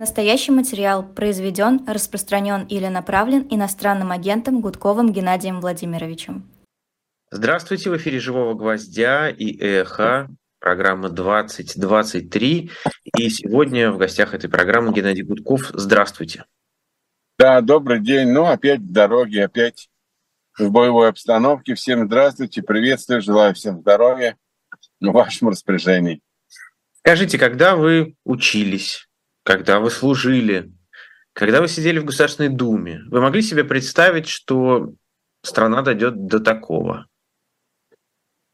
Настоящий материал произведен, распространен или направлен иностранным агентом Гудковым Геннадием Владимировичем. Здравствуйте, в эфире «Живого гвоздя» и «Эхо», программа 2023. И сегодня в гостях этой программы Геннадий Гудков. Здравствуйте. Да, добрый день. Ну, опять в дороге, опять в боевой обстановке. Всем здравствуйте, приветствую, желаю всем здоровья в вашем распоряжении. Скажите, когда вы учились, когда вы служили, когда вы сидели в Государственной Думе, вы могли себе представить, что страна дойдет до такого?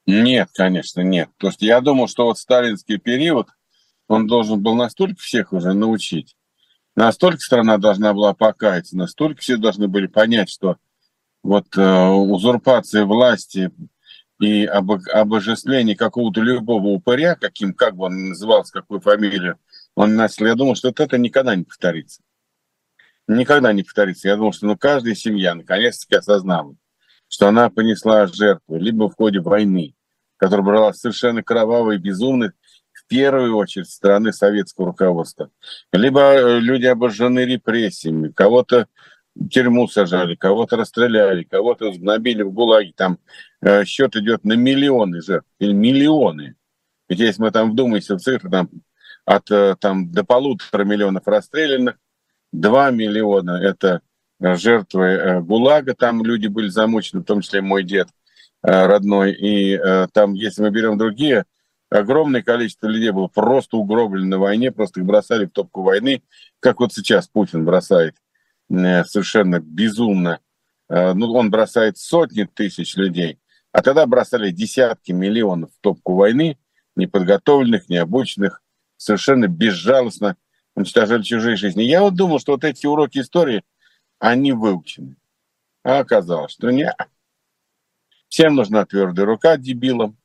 Нет, конечно, нет. То есть я думал, что вот сталинский период, он должен был настолько всех уже научить, настолько страна должна была покаяться, настолько все должны были понять, что вот э, узурпация власти и об, обожествление какого-то любого упыря, каким, как бы он назывался, какую фамилию, он начал, я думал, что вот это никогда не повторится. Никогда не повторится. Я думал, что ну, каждая семья наконец-таки осознала, что она понесла жертву либо в ходе войны, которая брала совершенно кровавой и безумной, в первую очередь, страны советского руководства, либо э, люди обожжены репрессиями, кого-то в тюрьму сажали, кого-то расстреляли, кого-то набили в ГУЛАГе. Там э, счет идет на миллионы жертв, или миллионы. Ведь если мы там вдумаемся в цифры, там от э, там, до полутора миллионов расстрелянных, 2 миллиона – это жертвы э, ГУЛАГа, там люди были замучены, в том числе мой дед э, родной, и там, если мы берем другие, огромное количество людей было просто угроблено на войне, просто их бросали в топку войны, как вот сейчас Путин бросает совершенно безумно. Ну, он бросает сотни тысяч людей, а тогда бросали десятки миллионов в топку войны, неподготовленных, необученных, совершенно безжалостно уничтожали чужие жизни. Я вот думал, что вот эти уроки истории, они выучены. А оказалось, что не. Всем нужна твердая рука дебилам,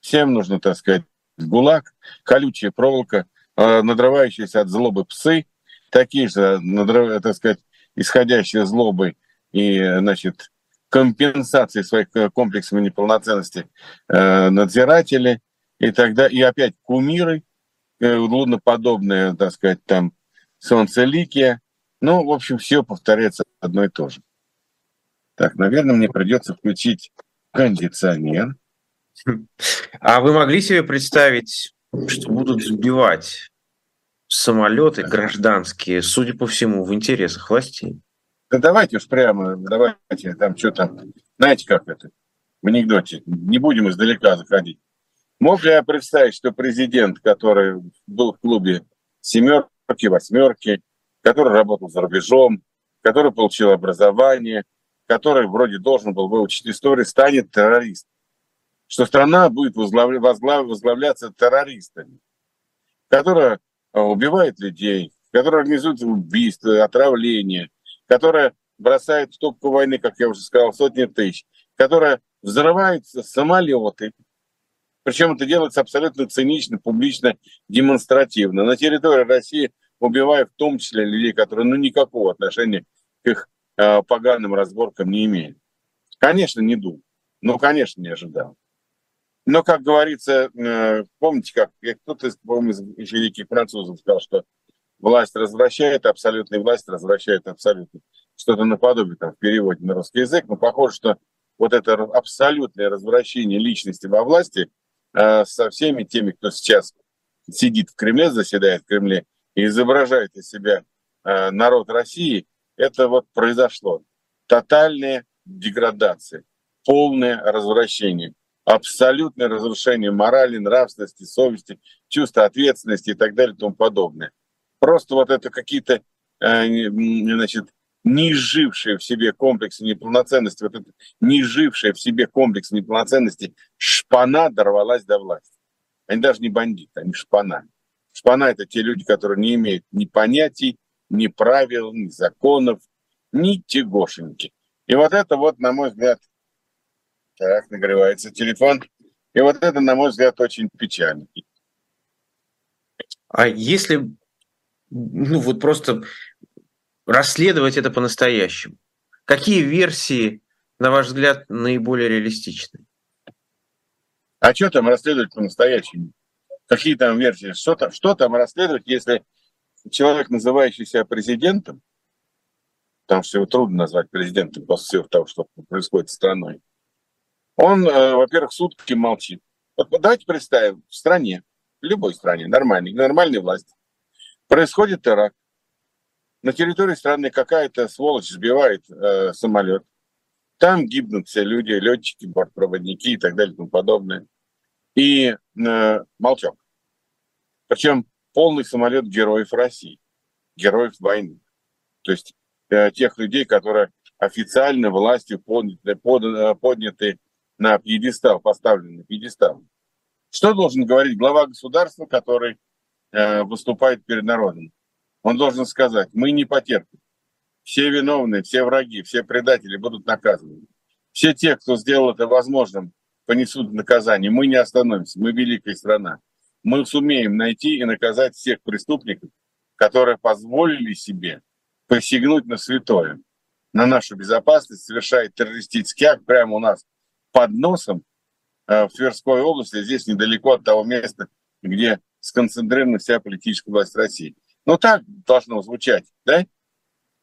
всем нужно, так сказать, гулаг, колючая проволока, э, надрывающиеся от злобы псы, такие же, надрыв, так сказать, исходящие злобы и, значит, компенсации своих э, комплексов неполноценности э, надзиратели и тогда и опять кумиры, Э, луноподобное, так сказать, там солнцеликие. Ну, в общем, все повторяется одно и то же. Так, наверное, мне придется включить кондиционер. А вы могли себе представить, что будут сбивать самолеты гражданские, судя по всему, в интересах властей? Да давайте уж прямо, давайте там что там, знаете, как это, в анекдоте, не будем издалека заходить. Мог ли я представить, что президент, который был в клубе семерки, восьмерки, который работал за рубежом, который получил образование, который вроде должен был выучить историю, станет террористом? Что страна будет возглав, возглавляться террористами, которая а, убивает людей, которая организует убийства, отравления, которая бросает в топку войны, как я уже сказал, сотни тысяч, которая взрывает самолеты, причем это делается абсолютно цинично, публично, демонстративно. На территории России убивая в том числе людей, которые ну, никакого отношения к их э, поганым разборкам не имеют. Конечно, не думал. Ну, конечно, не ожидал. Но, как говорится, э, помните, как кто-то из, из великих французов сказал, что власть развращает, абсолютная власть развращает абсолютно. Что-то наподобие там в переводе на русский язык. Но похоже, что вот это абсолютное развращение личности во власти – со всеми теми, кто сейчас сидит в Кремле, заседает в Кремле и изображает из себя а, народ России, это вот произошло. Тотальная деградация, полное развращение, абсолютное разрушение морали, нравственности, совести, чувства ответственности и так далее и тому подобное. Просто вот это какие-то а, значит, не жившие в себе комплексы неполноценности, вот это не жившая в себе комплекс неполноценности шпана дорвалась до власти. Они даже не бандиты, они шпана. Шпана – это те люди, которые не имеют ни понятий, ни правил, ни законов, ни тягошеньки. И вот это вот, на мой взгляд, так, нагревается телефон, и вот это, на мой взгляд, очень печально. А если, ну вот просто расследовать это по-настоящему. Какие версии, на ваш взгляд, наиболее реалистичны? А что там расследовать по-настоящему? Какие там версии? Что там, что там расследовать, если человек, называющий себя президентом, потому что его трудно назвать президентом после всего того, что происходит с страной, он, э, во-первых, сутки молчит. Вот давайте представим, в стране, в любой стране, нормальной, нормальной власти, происходит теракт. На территории страны какая-то сволочь сбивает э, самолет. Там гибнут все люди, летчики, бортпроводники и так далее и тому подобное. И э, молчок. Причем полный самолет героев России, героев войны. То есть э, тех людей, которые официально властью подняты, под, подняты на пьедестал, поставлены на пьедестал. Что должен говорить глава государства, который э, выступает перед народом? Он должен сказать, мы не потерпим. Все виновные, все враги, все предатели будут наказаны. Все те, кто сделал это возможным, понесут наказание. Мы не остановимся, мы великая страна мы сумеем найти и наказать всех преступников, которые позволили себе посягнуть на святое, на нашу безопасность, совершает террористический акт прямо у нас под носом э, в Тверской области, здесь недалеко от того места, где сконцентрирована вся политическая власть России. Но так должно звучать, да?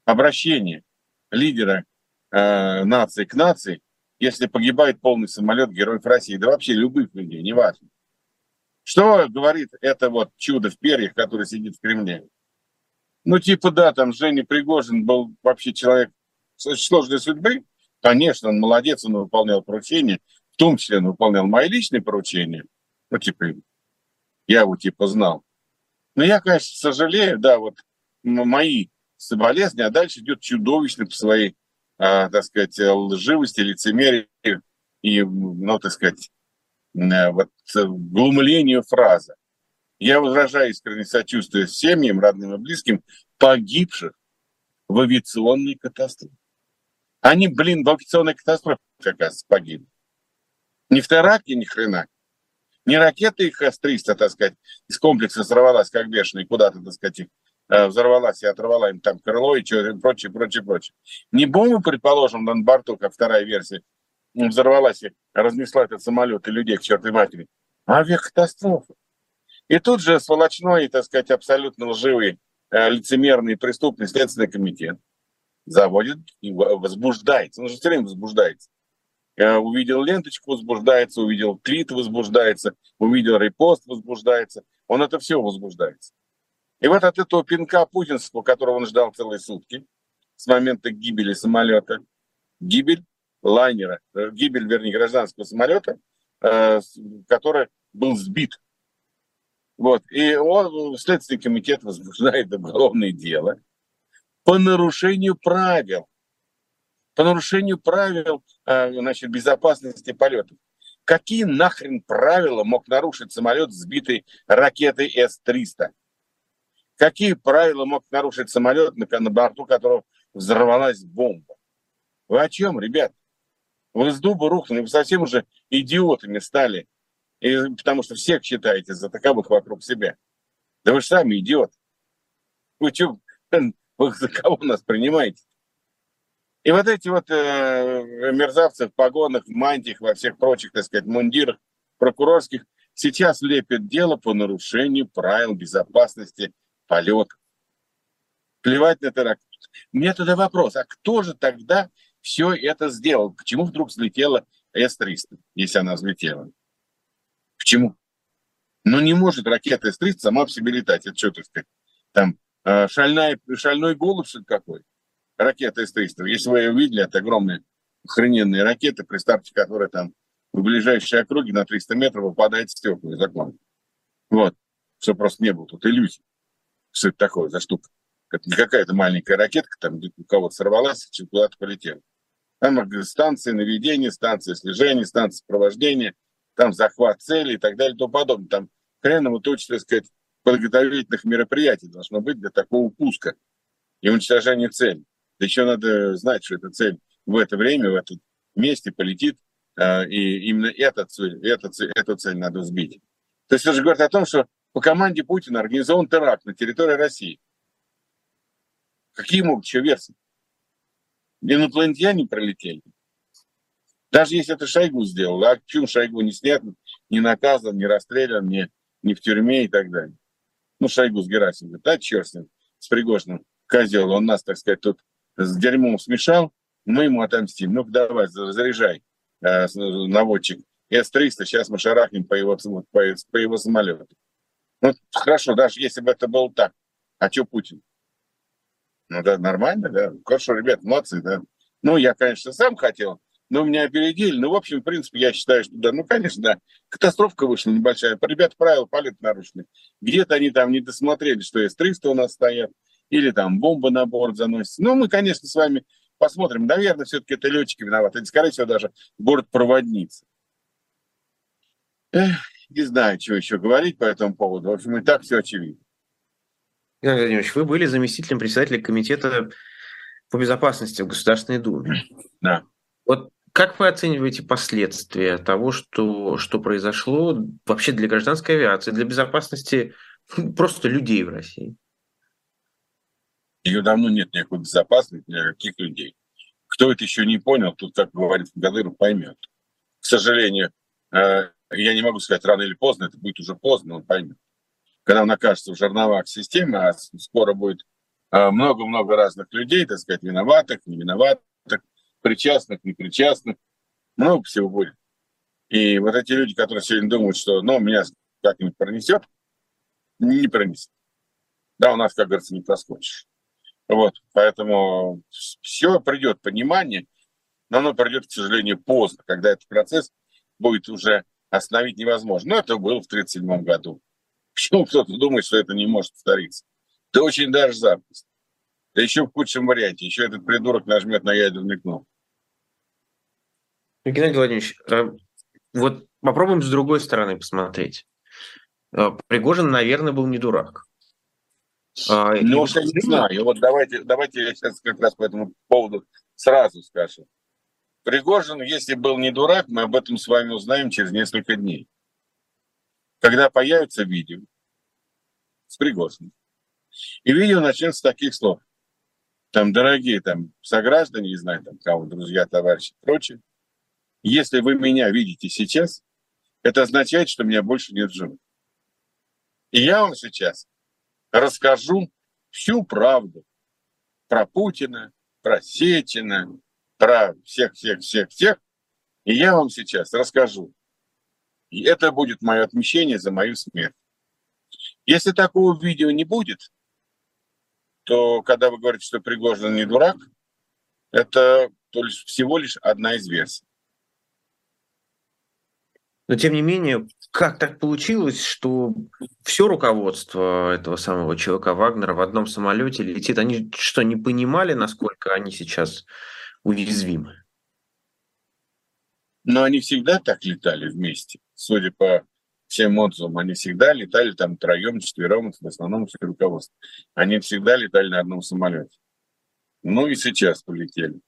Обращение лидера э, нации к нации, если погибает полный самолет героев России, да вообще любых людей, неважно. Что говорит это вот чудо в перьях, который сидит в Кремле? Ну, типа, да, там Женя Пригожин был вообще человек сложной судьбы. Конечно, он молодец, он выполнял поручения, в том числе он выполнял мои личные поручения. Ну, типа, я его типа знал. Но я, конечно, сожалею, да, вот мои соболезнования, а дальше идет чудовищно по своей, а, так сказать, лживости, лицемерию и, ну, так сказать, Э, вот э, глумлению фраза. Я выражаю искренне сочувствие семьям, родным и близким, погибших в авиационной катастрофе. Они, блин, в авиационной катастрофе, как раз, погибли. Не в теракте ни хрена. Не ракета их С-300, так сказать, из комплекса взорвалась, как бешеный, куда-то, так сказать, их э, взорвалась и оторвала им там крыло и прочее, прочее, прочее. Не бомбу, предположим, на борту, как вторая версия, взорвалась и разнесла этот самолет и людей к чертой матери. Авиакатастрофа. И тут же сволочной, так сказать, абсолютно лживый, э, лицемерный преступный следственный комитет заводит и возбуждается. Он же все время возбуждается. Я увидел ленточку, возбуждается, увидел твит, возбуждается, увидел репост, возбуждается. Он это все возбуждается. И вот от этого пинка путинского, которого он ждал целые сутки, с момента гибели самолета, гибель лайнера, э, гибель, вернее, гражданского самолета, э, который был сбит. Вот. И он, Следственный комитет возбуждает уголовное дело по нарушению правил. По нарушению правил э, значит, безопасности полетов. Какие нахрен правила мог нарушить самолет, сбитый ракетой С-300? Какие правила мог нарушить самолет, на борту которого взорвалась бомба? Вы о чем, ребят? Вы с дуба рухнули, вы совсем уже идиотами стали. И, потому что всех считаете за таковых вокруг себя. Да вы же сами идиот. Вы что, вы за кого нас принимаете? И вот эти вот э, мерзавцы в погонах, в мантиях, во всех прочих, так сказать, мундирах прокурорских сейчас лепят дело по нарушению правил безопасности полетов. Плевать на теракт. У меня тогда вопрос, а кто же тогда все это сделал. Почему вдруг взлетела С-300, если она взлетела? Почему? Ну, не может ракета С-300 сама по себе летать. Это что, так сказать, там э, шальная, шальной голубь, что какой? Ракета С-300. Если вы ее видели, это огромные охрененные ракеты, при старте которой там в ближайшие округи на 300 метров выпадает стекла из окна. Вот. Что просто не было тут иллюзий. Что это такое за штука? Это не какая-то маленькая ракетка, там у кого-то сорвалась, куда-то полетела. Там станции наведения, станции слежения, станции провождения, там захват цели и так далее и тому подобное. Там хреново точно, так сказать, подготовительных мероприятий должно быть для такого пуска и уничтожения цели. Еще надо знать, что эта цель в это время, в этом месте полетит, э, и именно эта цель, эта цель, эту цель надо сбить. То есть это же говорит о том, что по команде Путина организован теракт на территории России. Какие могут еще версии? инопланетяне пролетели. Даже если это Шойгу сделал, а почему Шойгу не снят, не наказан, не расстрелян, не, не в тюрьме и так далее. Ну, Шойгу с Герасимом да, черт с ним, с Пригожным, козел, он нас, так сказать, тут с дерьмом смешал, мы ему отомстим. Ну давай, заряжай, э, наводчик. С-300, сейчас мы шарахнем по его, по, по его самолету. Ну, хорошо, даже если бы это было так. А что Путин? Ну да, нормально, да. Хорошо, ребят, молодцы, да. Ну, я, конечно, сам хотел, но меня опередили. Ну, в общем, в принципе, я считаю, что да, ну, конечно, да, катастрофа вышла небольшая. Ребята, правила полета нарушены. Где-то они там не досмотрели, что С-300 у нас стоят, или там бомба на борт заносится. Ну, мы, конечно, с вами посмотрим. Наверное, все-таки это летчики виноваты. Это, скорее всего, даже борт-проводница. Эх, не знаю, что еще говорить по этому поводу. В общем, и так все очевидно. Геннадий Владимирович, вы были заместителем председателя комитета по безопасности в Государственной Думе. Да. Вот как вы оцениваете последствия того, что, что произошло вообще для гражданской авиации, для безопасности просто людей в России? Ее давно нет никакой безопасности для каких людей. Кто это еще не понял, тут, как говорит Гадыров, поймет. К сожалению, э, я не могу сказать рано или поздно, это будет уже поздно, он поймет. Когда он окажется в жерновах системы, а скоро будет э, много-много разных людей, так сказать, виноватых, не виноватых, причастных, непричастных, много всего будет. И вот эти люди, которые сегодня думают, что ну, меня как-нибудь пронесет, не пронесет. Да, у нас, как говорится, не проскочишь. Вот, поэтому все придет понимание, но оно придет, к сожалению, поздно, когда этот процесс будет уже остановить невозможно. Но это было в 1937 году. Почему кто-то думает, что это не может повториться? Да очень даже запросто. Да еще в худшем варианте. Еще этот придурок нажмет на ядерный кнопку. Геннадий Владимирович, э, вот попробуем с другой стороны посмотреть. Э, Пригожин, наверное, был не дурак. А, ну, я не знаю. Вот давайте, давайте я сейчас как раз по этому поводу сразу скажу. Пригожин, если был не дурак, мы об этом с вами узнаем через несколько дней. Когда появится видео с Пригожиным. И видео начнется с таких слов. Там, дорогие там сограждане, не знаю, там кого, друзья, товарищи и прочее, если вы меня видите сейчас, это означает, что меня больше нет живых. И я вам сейчас расскажу всю правду про Путина, про Сечина, про всех-всех-всех-всех. И я вам сейчас расскажу. И это будет мое отмещение за мою смерть. Если такого видео не будет, то когда вы говорите, что Пригожин не дурак, это всего лишь одна из версий. Но тем не менее, как так получилось, что все руководство этого самого ЧВК Вагнера в одном самолете летит? Они что, не понимали, насколько они сейчас уязвимы? Но они всегда так летали вместе. Судя по всем отзывам, они всегда летали там троем, четвером, в основном все руководство. Они всегда летали на одном самолете. Ну и сейчас полетели.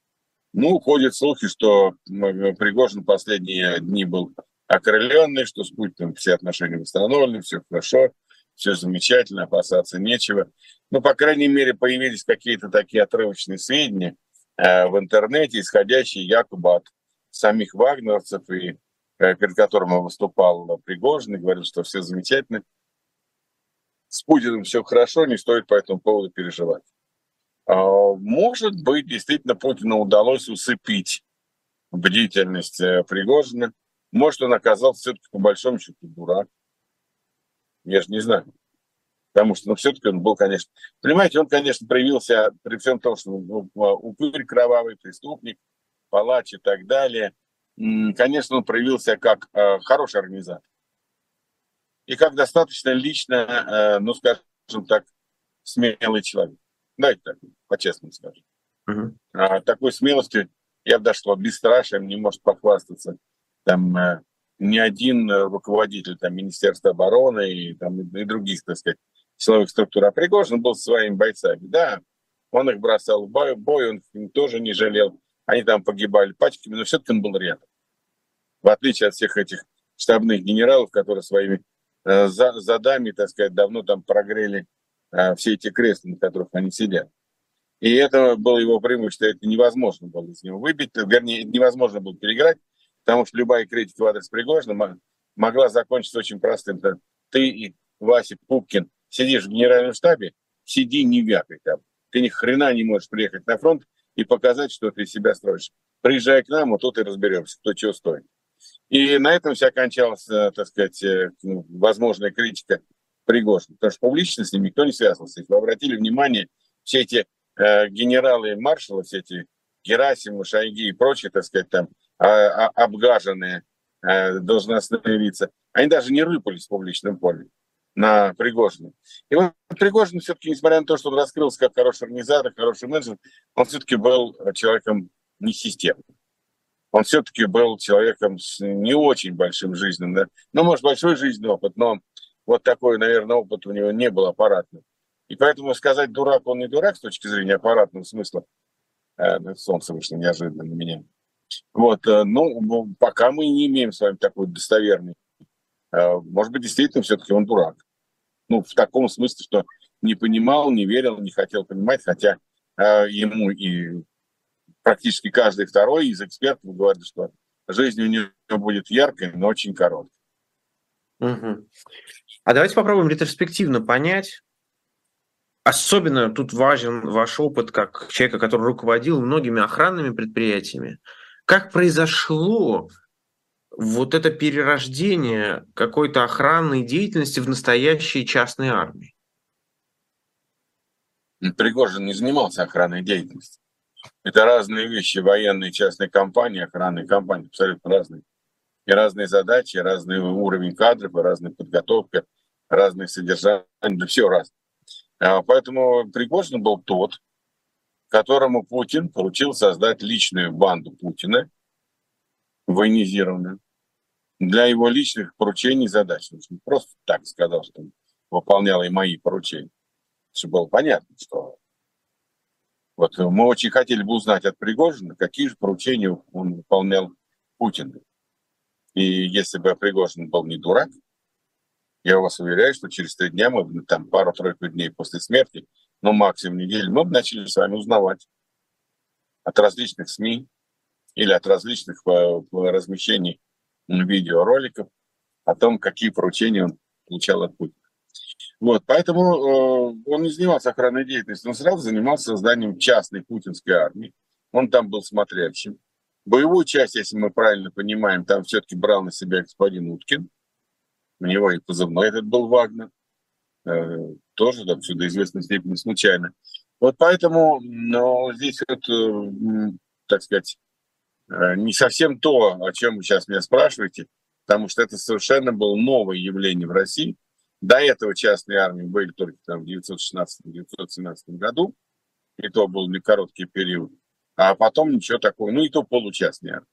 Ну, ходят слухи, что Пригожин последние дни был окрыленный, что с Путиным все отношения восстановлены, все хорошо, все замечательно, опасаться нечего. Ну, по крайней мере, появились какие-то такие отрывочные сведения э, в интернете, исходящие якобы от самих вагнеровцев, и э, перед которым выступал Пригожин, и говорил, что все замечательно. С Путиным все хорошо, не стоит по этому поводу переживать. Э, может быть, действительно Путину удалось усыпить бдительность э, Пригожина, может, он оказался все-таки по большому счету дурак. Я же не знаю. Потому что, ну, все-таки он был, конечно... Понимаете, он, конечно, проявился при всем том, что ну, упырь кровавый, преступник, палач и так далее. Конечно, он проявился как э, хороший организатор. И как достаточно лично, э, ну, скажем так, смелый человек. Давайте так, по-честному скажем. Угу. А, такой смелостью я бы даже сказал, бесстрашием не может похвастаться там э, ни один руководитель там, Министерства обороны и, там, и других, так сказать, силовых структур. А Пригожин был своими бойцами. Да, он их бросал в бой, он их тоже не жалел. Они там погибали пачками, но все-таки он был рядом. В отличие от всех этих штабных генералов, которые своими э, за, задами, так сказать, давно там прогрели э, все эти кресла, на которых они сидят. И это было его преимущество, это невозможно было из него выбить, вернее, невозможно было переиграть, Потому что любая критика в адрес Пригожина могла закончиться очень простым. Ты и Вася Пупкин сидишь в генеральном штабе, сиди не вякай там. Ты ни хрена не можешь приехать на фронт и показать, что ты из себя строишь. Приезжай к нам, вот тут и разберемся, кто чего стоит. И на этом вся кончалась, э, так сказать, э, ну, возможная критика Пригожина. Потому что публично с ним никто не связывался. Если вы обратили внимание, все эти э, генералы и маршалы, все эти Герасимов, Шайги и прочие, так сказать, там обгаженные э, должностные лица, они даже не рыпались в публичном поле на Пригожина. И вот Пригожин все-таки, несмотря на то, что он раскрылся как хороший организатор, хороший менеджер, он все-таки был человеком не системным. Он все-таки был человеком с не очень большим жизненным, да? ну, может, большой жизненный опыт, но вот такой, наверное, опыт у него не был аппаратный. И поэтому сказать дурак, он не дурак с точки зрения аппаратного смысла, э, солнце вышло неожиданно на меня. Вот, э, ну, пока мы не имеем с вами такой достоверный. Э, может быть, действительно, все-таки он дурак. Ну, в таком смысле, что не понимал, не верил, не хотел понимать, хотя ему и практически каждый второй из экспертов говорит, что жизнь у него будет яркой, но очень короткой. Угу. А давайте попробуем ретроспективно понять, особенно тут важен ваш опыт как человека, который руководил многими охранными предприятиями. Как произошло вот это перерождение какой-то охранной деятельности в настоящей частной армии? Пригожин не занимался охранной деятельностью. Это разные вещи, военные, частные компании, охранные компании, абсолютно разные. И разные задачи, разный уровень кадров, и разная подготовка, разные содержания, да все разное. А, поэтому Пригожин был тот, которому Путин поручил создать личную банду Путина, военизированную, для его личных поручений и задач. Он просто так сказал, что он выполнял и мои поручения. Чтобы было понятно, что вот мы очень хотели бы узнать от Пригожина, какие же поручения он выполнял Путину. И если бы Пригожин был не дурак, я вас уверяю, что через три дня, мы там пару-тройку дней после смерти, ну максимум неделю, мы бы начали с вами узнавать от различных СМИ или от различных э, размещений видеороликов о том, какие поручения он получал от Путина. Вот, поэтому э, он не занимался охранной деятельностью, он сразу занимался созданием частной путинской армии. Он там был смотрящим. Боевую часть, если мы правильно понимаем, там все-таки брал на себя господин Уткин. У него и позывной этот был Вагнер. Э, тоже там все до известной степени случайно. Вот поэтому но здесь вот, э, так сказать, э, не совсем то, о чем вы сейчас меня спрашиваете, потому что это совершенно было новое явление в России – до этого частные армии были только там в 1916-1917 году, и то был не короткий период, а потом ничего такого, ну и то получастные армии.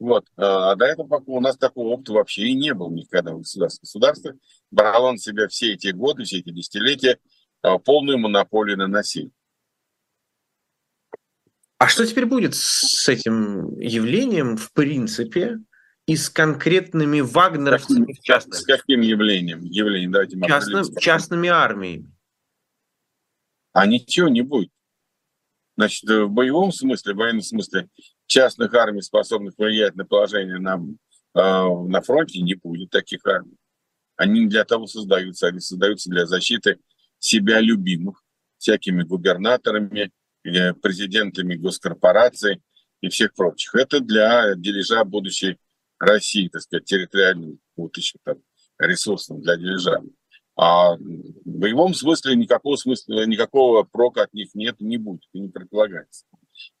Вот. А, а до этого пока у нас такого опыта вообще и не было никогда в государстве. Государство брало на себя все эти годы, все эти десятилетия а, полную монополию на насилие. А что теперь будет с этим явлением, в принципе, и с конкретными вагнеровцами в частности. С каким явлением? явлением давайте Частным, частными армиями. А ничего не будет. Значит, в боевом смысле, в военном смысле, частных армий, способных влиять на положение на, э, на фронте, не будет таких армий. Они не для того создаются, они создаются для защиты себя любимых, всякими губернаторами, президентами госкорпораций и всех прочих. Это для дележа будущей России, так сказать, территориальным, вот еще там, ресурсом для дележа. А в боевом смысле никакого смысла, никакого прока от них нет, не будет, и не предполагается.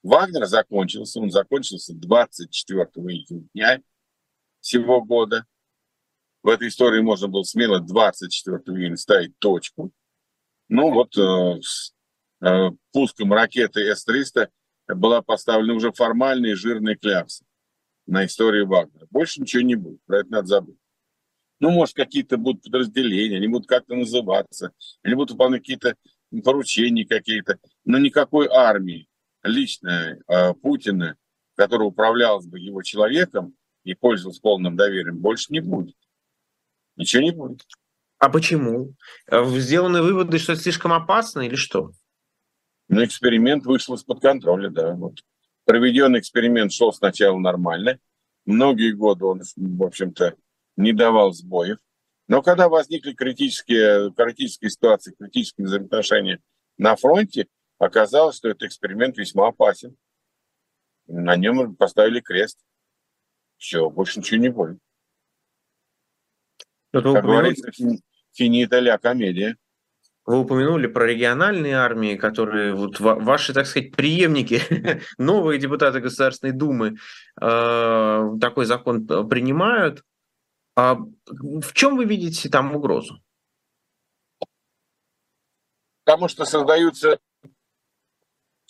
Вагнер закончился, он закончился 24 июня всего года. В этой истории можно было смело 24 июня ставить точку. Ну вот э, с э, пуском ракеты С-300 была поставлена уже формальная жирная клякса на историю Вагнера. Больше ничего не будет, про это надо забыть. Ну, может, какие-то будут подразделения, они будут как-то называться, они будут выполнять какие-то поручения какие-то, но никакой армии лично э, Путина, которая управлялась бы его человеком и пользовалась полным доверием, больше не будет. Ничего не будет. А почему? Э, сделаны выводы, что это слишком опасно или что? Ну, эксперимент вышел из-под контроля, да. Вот. Проведенный эксперимент шел сначала нормально. Многие годы он, в общем-то, не давал сбоев. Но когда возникли критические, критические ситуации, критические взаимоотношения на фронте, оказалось, что этот эксперимент весьма опасен. На нем поставили крест. Все, больше ничего не будет. Как говорится, финита ля комедия. Вы упомянули про региональные армии, которые вот ваши, так сказать, преемники, новые депутаты Государственной Думы э, такой закон принимают. А в чем вы видите там угрозу? Потому что создаются...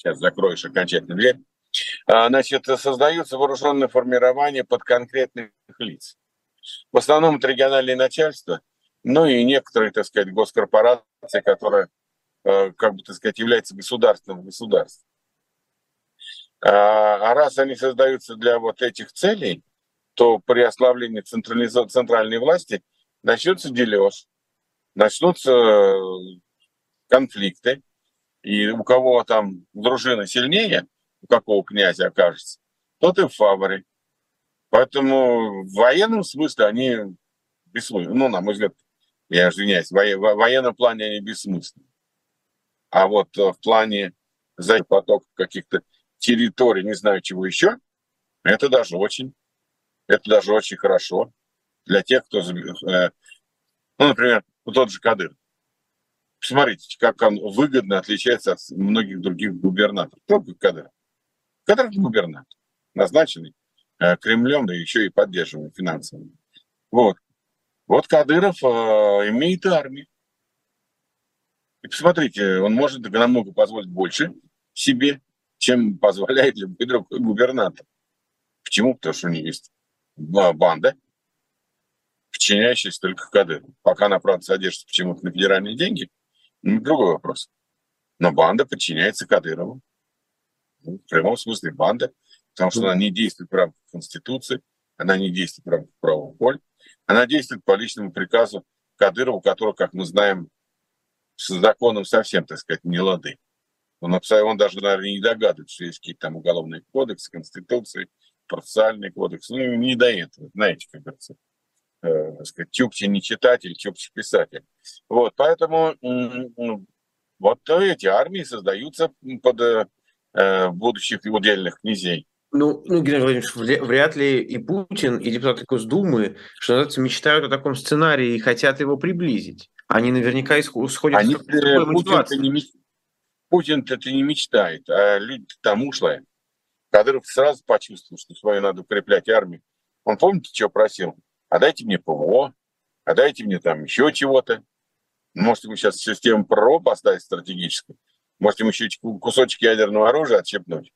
Сейчас закроешь окончательно дверь. А, значит, создаются вооруженные формирования под конкретных лиц. В основном это региональное начальство, ну и некоторые, так сказать, госкорпорации, которые, э, как бы, так сказать, являются государственным государством. А, а раз они создаются для вот этих целей, то при ослаблении центральной власти начнется дележ, начнутся э, конфликты, и у кого там дружина сильнее, у какого князя окажется, тот и в фаворе. Поэтому в военном смысле они бессмысленны. Ну, на мой взгляд, я извиняюсь, в военном плане они бессмысленны. А вот э, в плане за поток каких-то территорий, не знаю чего еще, это даже очень, это даже очень хорошо для тех, кто, э, ну, например, тот же Кадыр. Посмотрите, как он выгодно отличается от многих других губернаторов. Только Кадыр. Кадыр – губернатор, назначенный Э, Кремлем, да еще и поддерживаем финансово. Вот. Вот Кадыров э, имеет армию. И посмотрите, он может намного позволить больше себе, чем позволяет любой другой губернатор. Почему? Потому что у них есть банда, подчиняющаяся только Кадыру. Пока она, правда, содержится почему-то на федеральные деньги, другой вопрос. Но банда подчиняется Кадырову. Ну, в прямом смысле банда – потому что она не действует в рамках Конституции, она не действует в рамках правового поля, она действует по личному приказу Кадырова, который, как мы знаем, с законом совсем, так сказать, не лады. Он, он даже, наверное, не догадывается, что есть какие-то там уголовные кодексы, конституции, процессуальный кодекс. Ну, не до этого, знаете, как говорится. Э, сказать, Чукчи не читатель, Чукчи писатель. Вот, поэтому вот эти армии создаются под э, будущих удельных князей. Ну, ну, Геннадий Владимирович, вряд ли и Путин, и депутаты Госдумы, что называется, мечтают о таком сценарии и хотят его приблизить. Они наверняка исходят Они, с такой мотивации. Не. Путин-то это не мечтает, а люди там ушлые. Кадыров сразу почувствовал, что свою надо укреплять армию. Он, помните, что просил? А дайте мне ПВО, а дайте мне там еще чего-то. Может, ему сейчас систему ПРО поставить стратегическую? Может, ему еще кусочек ядерного оружия отщепнуть?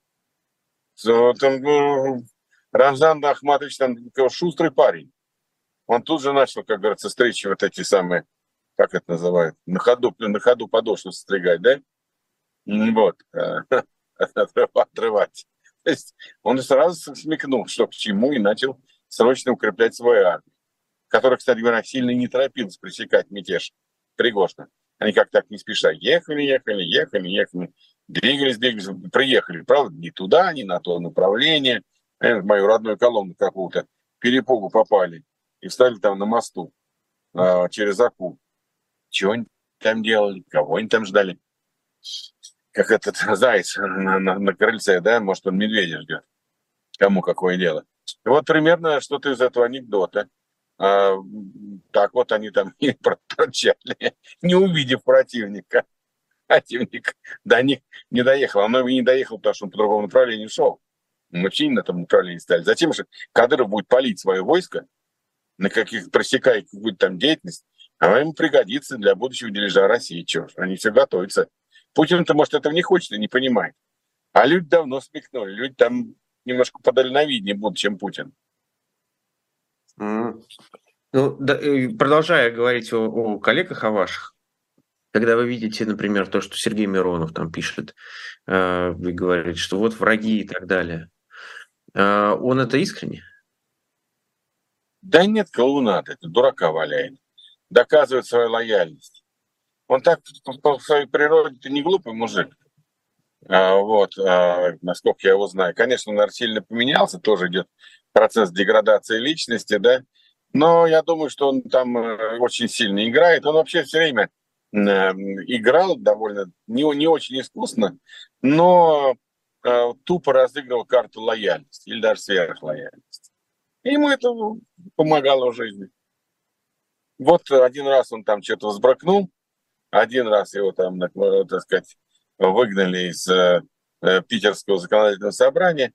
Там, ну, Рамзан Ахматович там шустрый парень. Он тут же начал, как говорится, встречи вот эти самые, как это называют, на ходу, на ходу подошву стригать, да? Вот. Отрывать. То есть он сразу смекнул, что к чему, и начал срочно укреплять свою армию, которая, кстати говоря, сильно не торопилась пресекать мятеж Пригожина. Они как так не спеша ехали, ехали, ехали, ехали двигались, двигались, приехали, правда, не туда, не на то направление, в мою родную колонну какую-то, перепугу попали и встали там на мосту э, через Аку. Чего они там делали, кого они там ждали? Как этот заяц на, на, на крыльце, да, может, он медведя ждет. Кому какое дело. И вот примерно что-то из этого анекдота. А, так вот они там и проторчали, не увидев противника противник до них не доехал. Оно и не доехал, потому что он по другому направлению шел. Мы вообще на этом направлении стали. Затем же Кадыров будет палить свое войско, на каких просекая какую-то там деятельность, а ему пригодится для будущего дележа России. Чего они все готовятся. Путин-то, может, этого не хочет и не понимает. А люди давно смекнули. Люди там немножко подальновиднее будут, чем Путин. Mm. Ну, да, продолжая говорить о, о коллегах о ваших, когда вы видите, например, то, что Сергей Миронов там пишет э, и говорит, что вот враги и так далее, э, он это искренне? Да нет, клоунат, это дурака валяет. Доказывает свою лояльность. Он так по своей природе ты не глупый мужик. А, вот, а, насколько я его знаю. Конечно, он, наверное, сильно поменялся, тоже идет процесс деградации личности, да, Но я думаю, что он там э, очень сильно играет. Он вообще все время э, играл довольно не, не очень искусно, но э, тупо разыгрывал карту лояльности или даже сверхлояльности. И ему это помогало в жизни. Вот один раз он там что-то взбракнул, один раз его там, так сказать, выгнали из питерского законодательного собрания,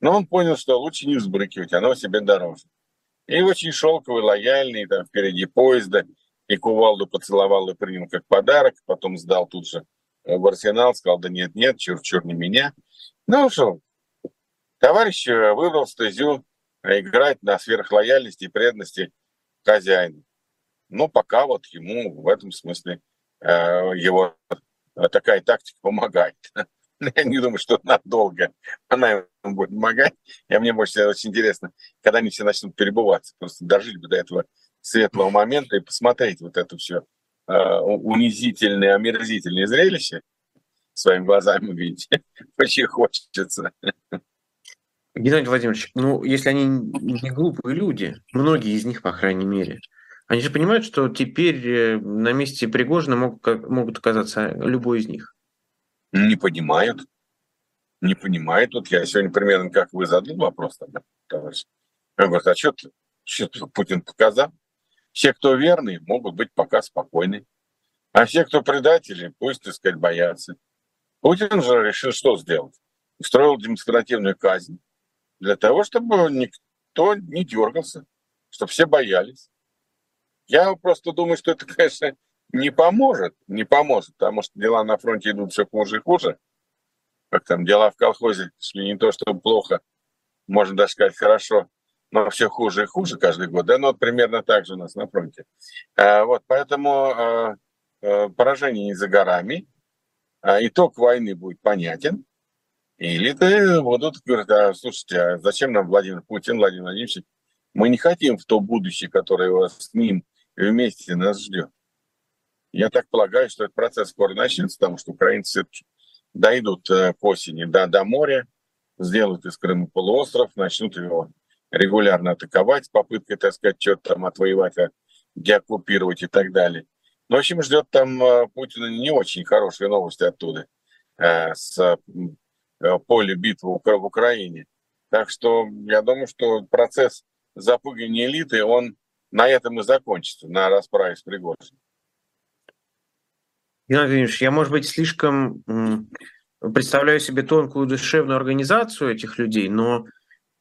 но он понял, что лучше не взбрыкивать, оно себе дороже. И очень шелковый, лояльный, там впереди поезда, и кувалду поцеловал и принял как подарок, потом сдал тут же в арсенал, сказал, да нет, нет, чур-чур не меня. Ну что, товарищ э, выбрал стезю играть на сверхлояльности и преданности хозяину. Ну, пока вот ему в этом смысле э, его такая тактика помогает. Я не думаю, что надолго она ему будет помогать. И мне больше очень интересно, когда они все начнут перебываться. Просто дожили бы до этого светлого момента и посмотреть вот это все э, унизительное, омерзительное зрелище своими глазами увидеть. Очень хочется. Геннадий Владимирович, ну, если они не глупые люди, многие из них, по крайней мере, они же понимают, что теперь э, на месте Пригожина могут, могут оказаться любой из них. Не понимают. Не понимают. Вот я сегодня примерно как вы задал вопрос товарищ. Он говорит, а что, что Путин показал? Все, кто верный, могут быть пока спокойны. А все, кто предатели, пусть, так сказать, боятся. Путин же решил что сделать? Устроил демонстративную казнь для того, чтобы никто не дергался, чтобы все боялись. Я просто думаю, что это, конечно, не поможет, не поможет, потому что дела на фронте идут все хуже и хуже. Как там дела в колхозе шли не то, чтобы плохо, можно даже сказать хорошо, но все хуже и хуже каждый год. Да, ну вот примерно так же у нас на фронте. А, вот, поэтому а, а, поражение не за горами, а итог войны будет понятен. Или ты будут говорить, а, слушайте, а зачем нам Владимир Путин, Владимир Владимирович? Мы не хотим в то будущее, которое с ним вместе нас ждет. Я так полагаю, что этот процесс скоро начнется, потому что украинцы дойдут э, к осени до, до моря, сделают из Крыма полуостров, начнут его регулярно атаковать с попыткой, так сказать, что-то там отвоевать, а деоккупировать и так далее. Ну, в общем, ждет там э, Путина не очень хорошие новости оттуда, э, с поля битвы в Украине. Так что я думаю, что процесс запугивания элиты, он на этом и закончится, на расправе с Пригожиным. Геннадий Владимирович, я, может быть, слишком представляю себе тонкую душевную организацию этих людей, но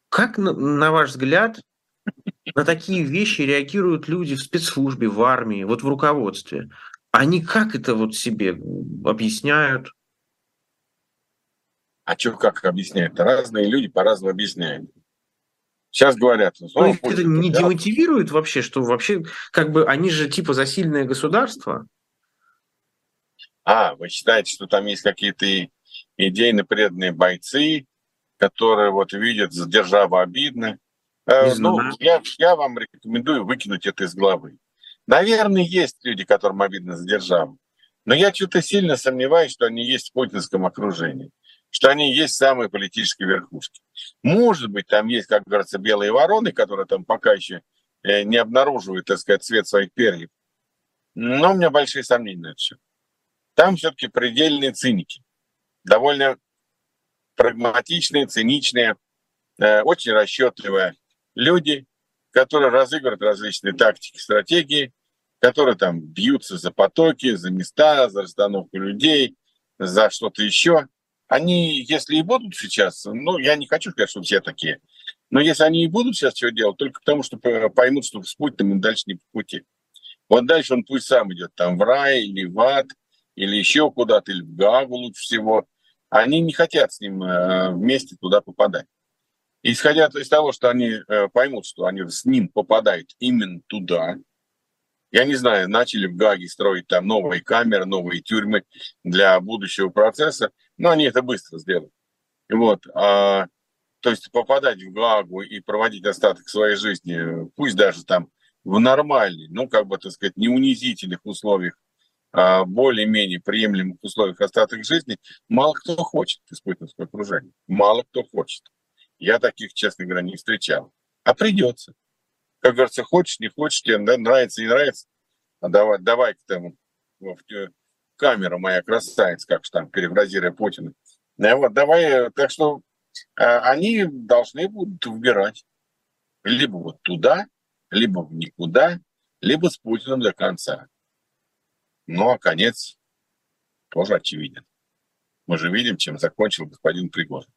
как, на ваш взгляд, на такие вещи реагируют люди в спецслужбе, в армии, вот в руководстве? Они как это вот себе объясняют? А что как объясняют? Разные люди по-разному объясняют. Сейчас говорят. Ну, их это не демотивирует вообще, что вообще, как бы, они же типа засильное государство? А, вы считаете, что там есть какие-то идейно преданные бойцы, которые вот видят за державу обидно? Э, ну, я, я вам рекомендую выкинуть это из головы. Наверное, есть люди, которым обидно за державу. Но я что-то сильно сомневаюсь, что они есть в путинском окружении, что они есть самые политические верхушки. Может быть, там есть, как говорится, белые вороны, которые там пока еще э, не обнаруживают, так сказать, цвет своих перьев. Но у меня большие сомнения на это все. Там все-таки предельные циники. Довольно прагматичные, циничные, э, очень расчетливые люди, которые разыгрывают различные тактики, стратегии, которые там бьются за потоки, за места, за расстановку людей, за что-то еще. Они, если и будут сейчас, ну, я не хочу сказать, что все такие, но если они и будут сейчас что делать, только потому что поймут, что с Путиным им дальше не по пути. Вот дальше он пусть сам идет там в рай или в ад – или еще куда-то, или в Гаагу лучше всего, они не хотят с ним э, вместе туда попадать. Исходя из того, что они э, поймут, что они с ним попадают именно туда, я не знаю, начали в Гаге строить там новые камеры, новые тюрьмы для будущего процесса, но они это быстро сделают. Вот. А, то есть попадать в Гагу и проводить остаток своей жизни, пусть даже там в нормальных, ну, как бы, так сказать, не унизительных условиях а, более-менее приемлемых условиях остаток жизни, мало кто хочет из путинского окружения. Мало кто хочет. Я таких, честно говоря, не встречал. А придется. Как говорится, хочешь, не хочешь, тебе нравится, не нравится, а давай, давай в, камера моя красавица, как же там, перефразируя Путина. Вот, давай, так что а, они должны будут выбирать либо вот туда, либо в никуда, либо с Путиным до конца. Ну, а конец тоже очевиден. Мы же видим, чем закончил господин Пригожин.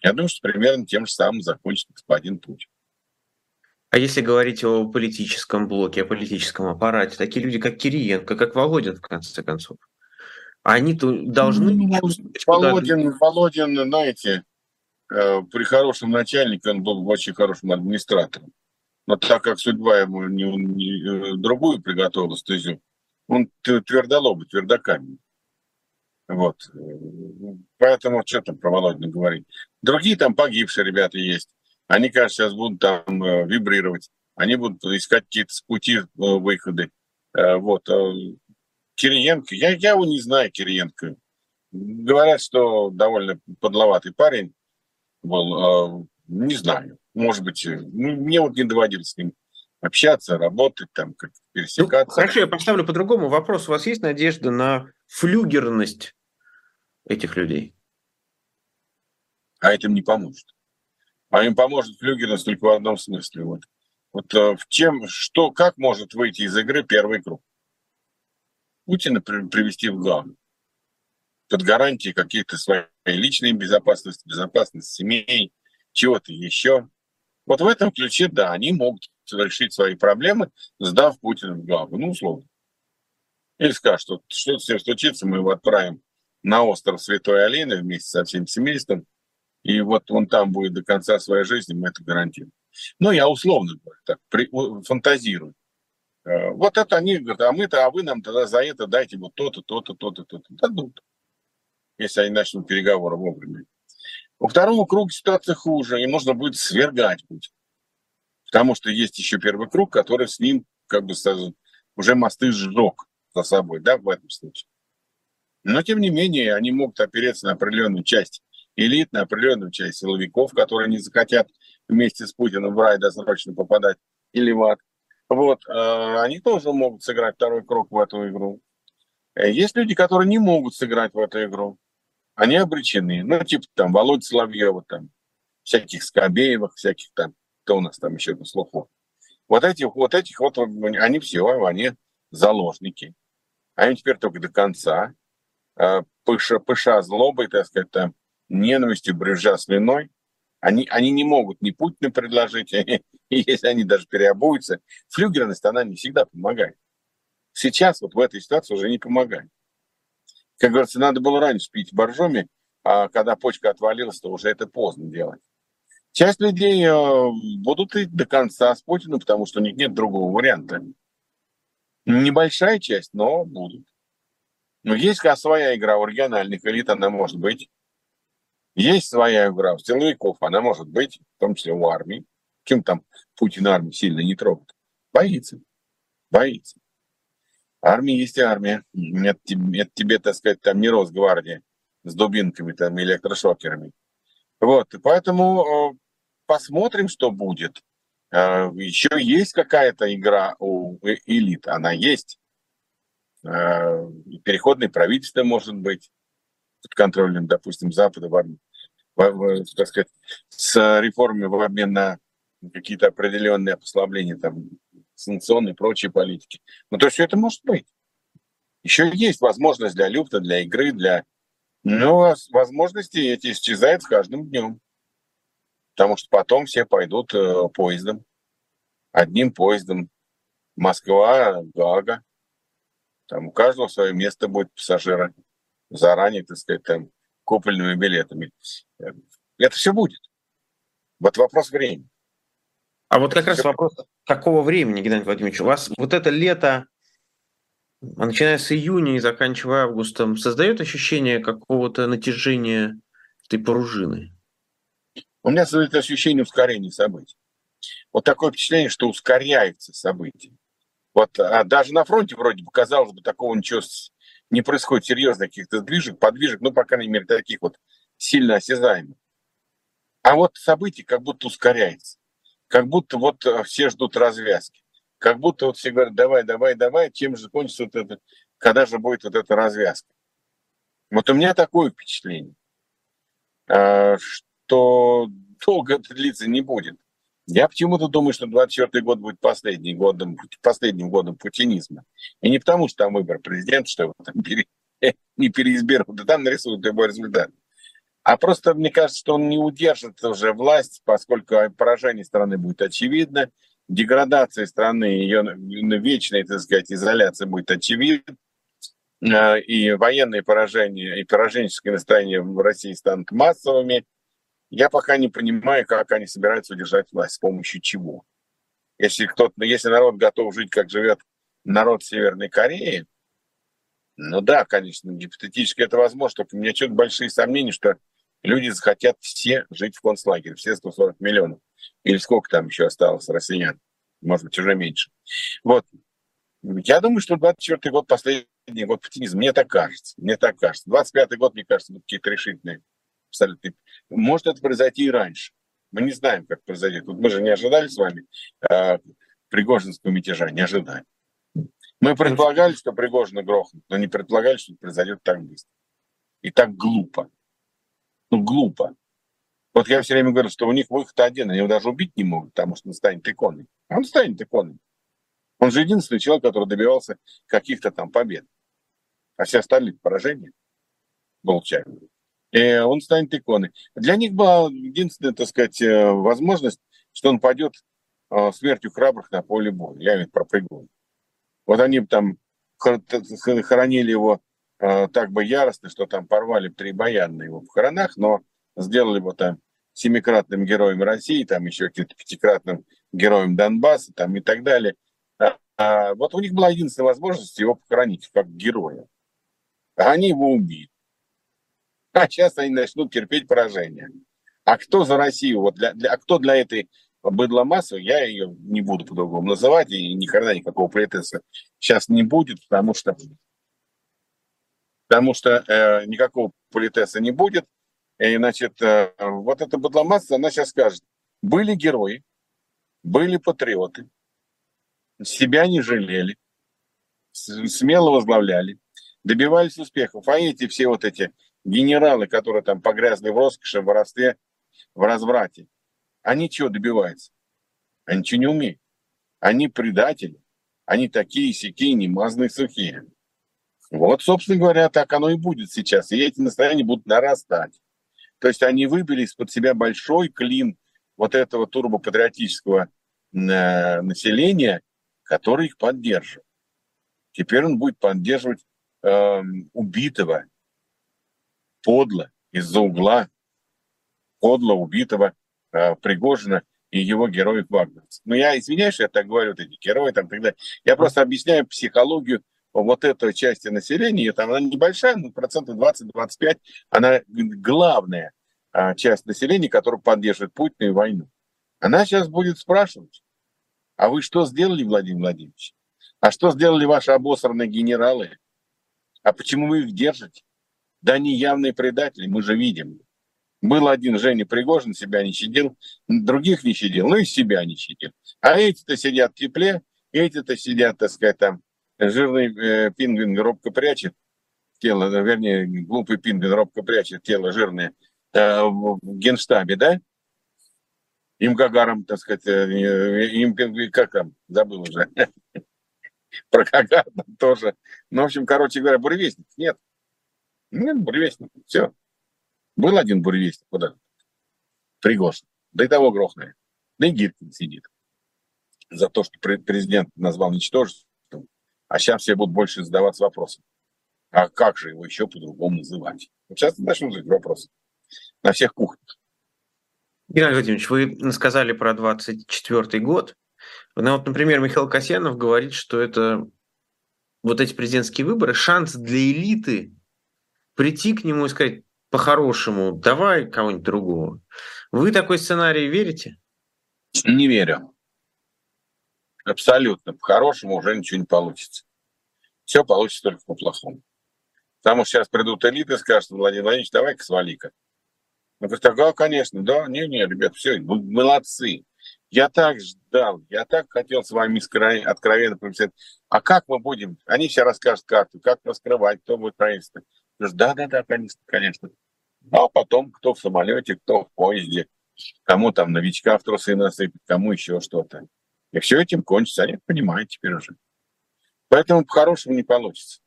Я думаю, что примерно тем же самым закончит господин Путин. А если говорить о политическом блоке, о политическом аппарате, такие люди, как Кириенко, как Володин, в конце концов, они-то должны ну, чувствовать... Володин, Володин, знаете, э, при хорошем начальнике он был очень хорошим администратором. Но так как судьба ему не, не, э, другую приготовила стезю, он твердолобый, твердокаменный. Вот. Поэтому что там про Володина говорить. Другие там погибшие ребята есть. Они, кажется, сейчас будут там э, вибрировать. Они будут искать какие-то пути выходы. Вот. Кириенко, я, я его не знаю, Кириенко. Говорят, что довольно подловатый парень был. Э, не знаю. Может быть, э, ну, мне вот не доводилось с ним общаться, работать, там, как пересекаться. Ну, хорошо, я поставлю по-другому вопрос. У вас есть надежда на флюгерность этих людей? А этим не поможет. А им поможет флюгерность только в одном смысле. Вот, вот э, в чем, что, как может выйти из игры первый круг? Путина привести в Гаагу под гарантией каких-то своей личной безопасности, безопасности семей, чего-то еще. Вот в этом ключе, да, они могут решить свои проблемы, сдав Путина в Гаагу, ну, условно. Или скажут, что что-то с ним случится, мы его отправим на остров Святой Алины вместе со всем семейством, и вот он там будет до конца своей жизни, мы это гарантируем. Ну, я условно говорю, так, при, фантазирую. Э, вот это они говорят, а мы-то, а вы нам тогда за это дайте вот то-то, то-то, то-то, то-то. Дадут, если они начнут переговоры вовремя. Во второму кругу ситуация хуже, им нужно будет свергать Путина. Потому что есть еще первый круг, который с ним, как бы уже мосты сжег за собой, да, в этом случае. Но, тем не менее, они могут опереться на определенную часть элит, на определенную часть силовиков, которые не захотят вместе с Путиным в рай досрочно попадать или в ад. Вот, э, они тоже могут сыграть второй круг в эту игру. Э, есть люди, которые не могут сыграть в эту игру. Они обречены. Ну, типа там Володя Соловьева, там, всяких Скобеевых, всяких там, кто у нас там еще на слуху. Вот этих, вот этих вот, они все, они заложники. Они теперь только до конца, э, пыша, пыша злобой, так сказать, там, ненавистью, брюзжа слюной, они, они не могут ни Путину предложить, если они даже переобуются, флюгерность, она не всегда помогает. Сейчас вот в этой ситуации уже не помогает. Как говорится, надо было раньше пить боржоми, а когда почка отвалилась, то уже это поздно делать. Часть людей э, будут и до конца с Путиным, потому что у них нет другого варианта. Небольшая часть, но будут. Но есть своя игра у региональных элит, она может быть. Есть своя игра у силовиков, она может быть, в том числе у армии. Чем там Путин армию сильно не трогает? Боится. Боится. Армия есть армия. Это, это тебе, так сказать, там не Росгвардия с дубинками там, электрошокерами. Вот, и поэтому э, посмотрим, что будет. Э, еще есть какая-то игра у элит, она есть. Э, переходное правительство может быть под контролем, допустим, Запада в армии так сказать, с реформами в обмен на какие-то определенные послабления, там, санкционные и прочие политики. Ну, то есть все это может быть. Еще есть возможность для люфта, для игры, для... Но возможности эти исчезают с каждым днем. Потому что потом все пойдут э, поездом. Одним поездом. Москва, Гага. Там у каждого свое место будет пассажира. Заранее, так сказать, там купольными билетами. Это все будет. Вот вопрос времени. А вот как это раз все... вопрос, какого времени, Геннадий Владимирович, у вас вот это лето, начиная с июня и заканчивая августом, создает ощущение какого-то натяжения этой пружины? У меня создает ощущение ускорения событий. Вот такое впечатление, что ускоряется события. Вот а даже на фронте вроде бы, казалось бы, такого ничего не происходит серьезных каких-то сдвижек, подвижек, ну, по крайней мере, таких вот сильно осязаемых. А вот событие как будто ускоряется. Как будто вот э, все ждут развязки. Как будто вот все говорят, давай, давай, давай, чем же кончится вот это, когда же будет вот эта развязка. Вот у меня такое впечатление, э, что долго это длиться не будет. Я почему-то думаю, что 24 год будет последним годом, последним годом путинизма. И не потому, что там выбор президента, что его там пере, не переизберут, да там нарисуют любой результат. А просто мне кажется, что он не удержит уже власть, поскольку поражение страны будет очевидно, деградация страны, ее вечная, так сказать, изоляция будет очевидна, э, и военные поражения, и пораженческое настроение в России станут массовыми – я пока не понимаю, как они собираются удержать власть, с помощью чего. Если, кто-то, если народ готов жить, как живет народ Северной Кореи, ну да, конечно, гипотетически это возможно, только у меня что-то большие сомнения, что люди захотят все жить в концлагере, все 140 миллионов. Или сколько там еще осталось россиян, может быть, уже меньше. Вот. Я думаю, что 24 год последний год путинизма. Мне так кажется. Мне так кажется. 25 год, мне кажется, будут какие-то решительные абсолютно. Может это произойти и раньше. Мы не знаем, как произойдет. Вот мы же не ожидали с вами э, Пригожинского мятежа, не ожидали. Мы предполагали, что Пригожина грохнут, но не предполагали, что это произойдет так быстро. И так глупо. Ну, глупо. Вот я все время говорю, что у них выход один, они его даже убить не могут, потому что он станет иконой. Он станет иконой. Он же единственный человек, который добивался каких-то там побед. А все остальные поражения получают он станет иконой. Для них была единственная, так сказать, э, возможность, что он пойдет э, смертью храбрых на поле боя. Я имею про Пригожина. Вот они там хоронили его э, так бы яростно, что там порвали три боя на его похоронах, но сделали его там семикратным героем России, там еще каким-то пятикратным героем Донбасса там и так далее. А, а, вот у них была единственная возможность его похоронить как героя. А они его убили а сейчас они начнут терпеть поражение. А кто за Россию, вот для, для, а кто для этой быдломассы, я ее не буду по-другому называть, и никогда никакого претенса сейчас не будет, потому что, потому что э, никакого политеса не будет. И, значит, э, вот эта быдломасса, она сейчас скажет, были герои, были патриоты, себя не жалели, смело возглавляли, добивались успехов. А эти все вот эти генералы, которые там погрязли в роскоши, в воровстве, в разврате, они чего добиваются? Они ничего не умеют. Они предатели. Они такие сякие, немазные, сухие. Вот, собственно говоря, так оно и будет сейчас. И эти настроения будут нарастать. То есть они выбили из-под себя большой клин вот этого турбопатриотического э, населения, который их поддерживает. Теперь он будет поддерживать э, убитого, подло из-за угла подло убитого э, Пригожина и его героев вагнеровцев. Но я извиняюсь, что я так говорю, вот эти герои там далее. Я просто объясняю психологию вот этой части населения, там она небольшая, но процентов 20-25, она главная а, часть населения, которая поддерживает Путина и войну. Она сейчас будет спрашивать, а вы что сделали, Владимир Владимирович? А что сделали ваши обосранные генералы? А почему вы их держите? Да они явные предатели, мы же видим. Был один Женя Пригожин, себя не щадил, других не щадил, ну и себя не щадил. А эти-то сидят в тепле, эти-то сидят, так сказать, там, жирный э, пингвин робко прячет тело, вернее, глупый пингвин робко прячет тело жирное э, в генштабе, да? Им Гагаром, так сказать, э, им, как там, забыл уже. Про Гагарна тоже. Ну, в общем, короче говоря, буревестник нет. Ну, буревестник. Все. Был один буревестник. Куда? Пригожин. Да и того грохнули. Да и Гиркин сидит. За то, что президент назвал ничтожеством. А сейчас все будут больше задаваться вопросом. А как же его еще по-другому называть? Сейчас начнут задать вопросы. На всех кухнях. Геннадий Владимирович, вы сказали про 24 год. Ну вот, например, Михаил Касьянов говорит, что это вот эти президентские выборы шанс для элиты прийти к нему и сказать по-хорошему, давай кого-нибудь другого. Вы такой сценарий верите? Не верю. Абсолютно. По-хорошему уже ничего не получится. Все получится только по-плохому. Потому что сейчас придут элиты и скажут, Владимир Владимирович, давай-ка свали-ка. Он говорит, ага, конечно, да, не-не, ребят, все, молодцы. Я так ждал, я так хотел с вами откровенно помечтать. А как мы будем? Они все расскажут карту, как раскрывать, кто будет правительство. Да, да, да, конечно, конечно. А потом кто в самолете, кто в поезде, кому там новичка в трусы насыпать, кому еще что-то. И все этим кончится, они понимают теперь уже. Поэтому по-хорошему не получится.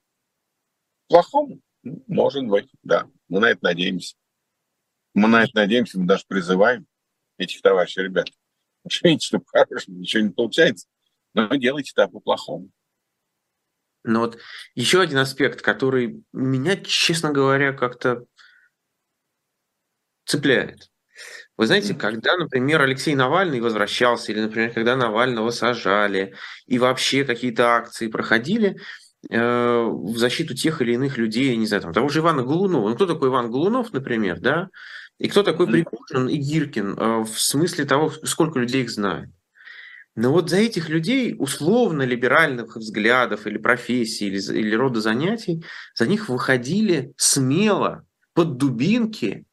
Плохому? Ну, может быть, да. Мы на это надеемся. Мы на это надеемся, мы даже призываем этих товарищей, ребят. Видите, что по-хорошему ничего не получается, но делайте так по-плохому. Но вот еще один аспект, который меня, честно говоря, как-то цепляет. Вы знаете, когда, например, Алексей Навальный возвращался, или, например, когда Навального сажали, и вообще какие-то акции проходили э, в защиту тех или иных людей, не знаю, там, того же Ивана Голунова. Ну, кто такой Иван Голунов, например, да? И кто такой Пригожин и Гиркин э, в смысле того, сколько людей их знает. Но вот за этих людей условно либеральных взглядов или профессий, или, или рода занятий, за них выходили смело под дубинки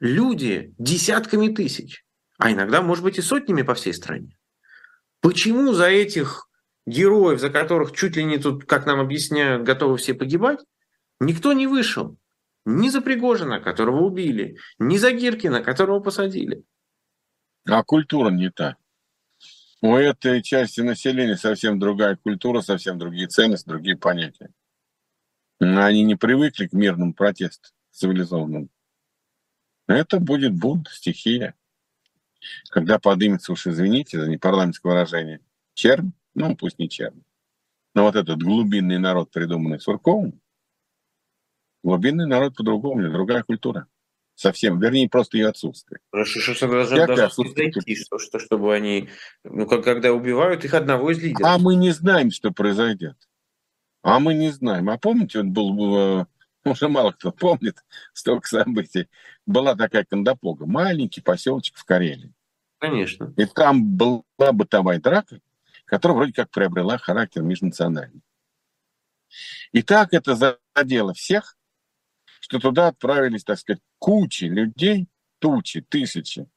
люди десятками тысяч, а иногда, может быть, и сотнями по всей стране. Почему за этих героев, за которых чуть ли не тут, как нам объясняют, готовы все погибать, никто не вышел? Ни за Пригожина, которого убили, ни за Гиркина, которого посадили. А культура не та. У этой части населения совсем другая культура, совсем другие ценности, другие понятия. Они не привыкли к мирному протесту цивилизованному. Это будет бунт, стихия. Когда поднимется, уж извините за непарламентское выражение, чернь, ну пусть не чернь, но вот этот глубинный народ, придуманный Сурковым, глубинный народ по-другому, другая культура. Совсем, вернее, просто ее отсутствие. Хорошо, что, что даже, даже произойти, что, что, чтобы они, ну, как, когда убивают их одного из лидеров. А мы не знаем, что произойдет. А мы не знаем. А помните, он был, уже мало кто помнит столько событий. Была такая Кондопога, маленький поселочек в Карелии. Конечно. И там была бытовая драка, которая вроде как приобрела характер межнациональный. И так это задело всех, что туда отправились, так сказать, кучи людей, тучи, тысячи,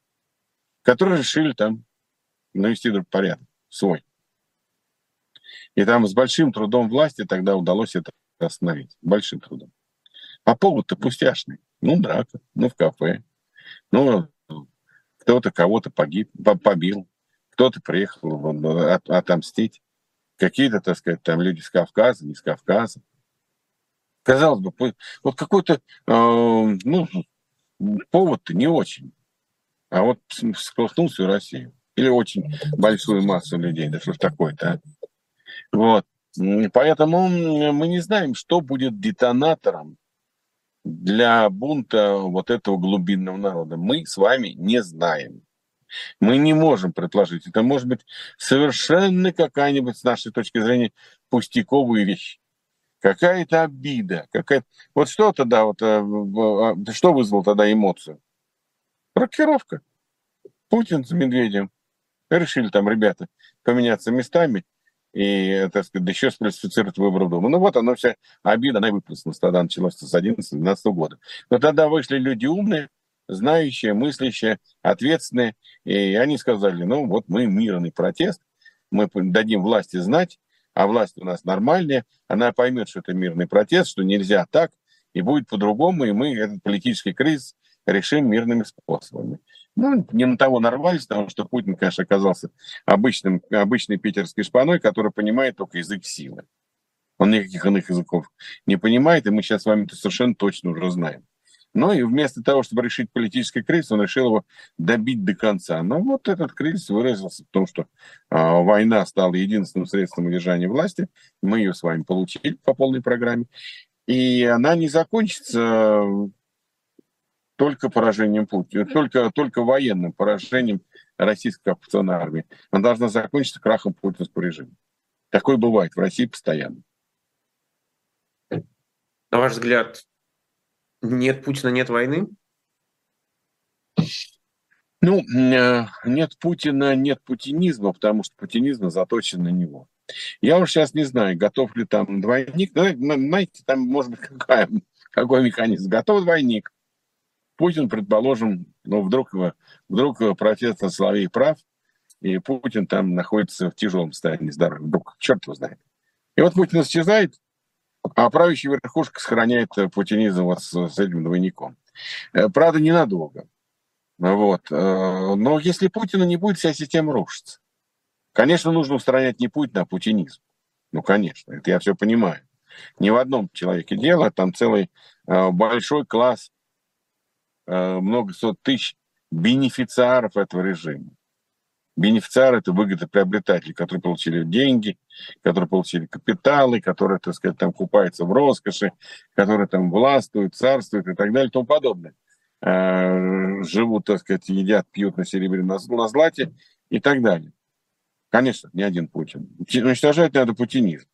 которые решили там навести порядок свой. И там с большим трудом власти тогда удалось это остановить. Большим трудом. А повод-то пустяшный. Ну, драка, ну, в кафе. Ну, кто-то кого-то погиб, побил, кто-то приехал от, отомстить. Какие-то, так сказать, там люди с Кавказа, не с Кавказа. Казалось бы, вот какой-то, э, ну, повод-то не очень. А вот склохнул всю Россию. Или очень большую массу людей. Да что ж такое-то, а? Вот. Поэтому мы не знаем, что будет детонатором для бунта вот этого глубинного народа. Мы с вами не знаем. Мы не можем предположить. Это может быть совершенно какая-нибудь, с нашей точки зрения, пустяковая вещь какая-то обида, какая вот что тогда вот э, а, что вызвало тогда эмоцию? Рокировка. Путин с Медведем решили там ребята поменяться местами и, так сказать, еще сфальсифицировать выбор дома. Ну вот оно вся обида, она выплеснулась тогда, началась с 11-12 года. Но тогда вышли люди умные, знающие, мыслящие, ответственные, и они сказали, ну вот мы мирный протест, мы дадим власти знать, а власть у нас нормальная, она поймет, что это мирный протест, что нельзя так, и будет по-другому, и мы этот политический кризис решим мирными способами. Ну, не на того нарвались, потому что Путин, конечно, оказался обычным, обычной питерской шпаной, который понимает только язык силы. Он никаких иных языков не понимает, и мы сейчас с вами это совершенно точно уже знаем. Ну и вместо того, чтобы решить политический кризис, он решил его добить до конца. Но вот этот кризис выразился в том, что э, война стала единственным средством удержания власти. Мы ее с вами получили по полной программе. И она не закончится только поражением Путина, только, только военным поражением российской оккупационной армии. Она должна закончиться крахом путинского режима. Такое бывает в России постоянно. На ваш взгляд, нет Путина, нет войны? Ну, э, нет Путина, нет путинизма, потому что путинизм заточен на него. Я уж сейчас не знаю, готов ли там двойник. Знаете, там может быть какая, какой механизм. Готов двойник. Путин, предположим, ну, вдруг, вдруг протест от Соловей прав, и Путин там находится в тяжелом состоянии здоровья. Вдруг, черт его знает. И вот Путин исчезает, а правящая верхушка сохраняет э, путинизм вот с, с этим двойником. Э, правда, ненадолго. Вот. Э, но если Путина не будет, вся система рушится. Конечно, нужно устранять не Путина, а путинизм. Ну, конечно, это я все понимаю. Не в одном человеке дело, там целый большой класс, много сот тысяч бенефициаров этого режима. Бенефициар – это выгодоприобретатели, которые получили деньги, которые получили капиталы, которые, так сказать, там купаются в роскоши, которые там властвуют, царствуют и так далее и тому подобное. Э, живут, так сказать, едят, пьют на серебре, на, на злате и так далее. Конечно, не один Путин. Уничтожать надо путинизм.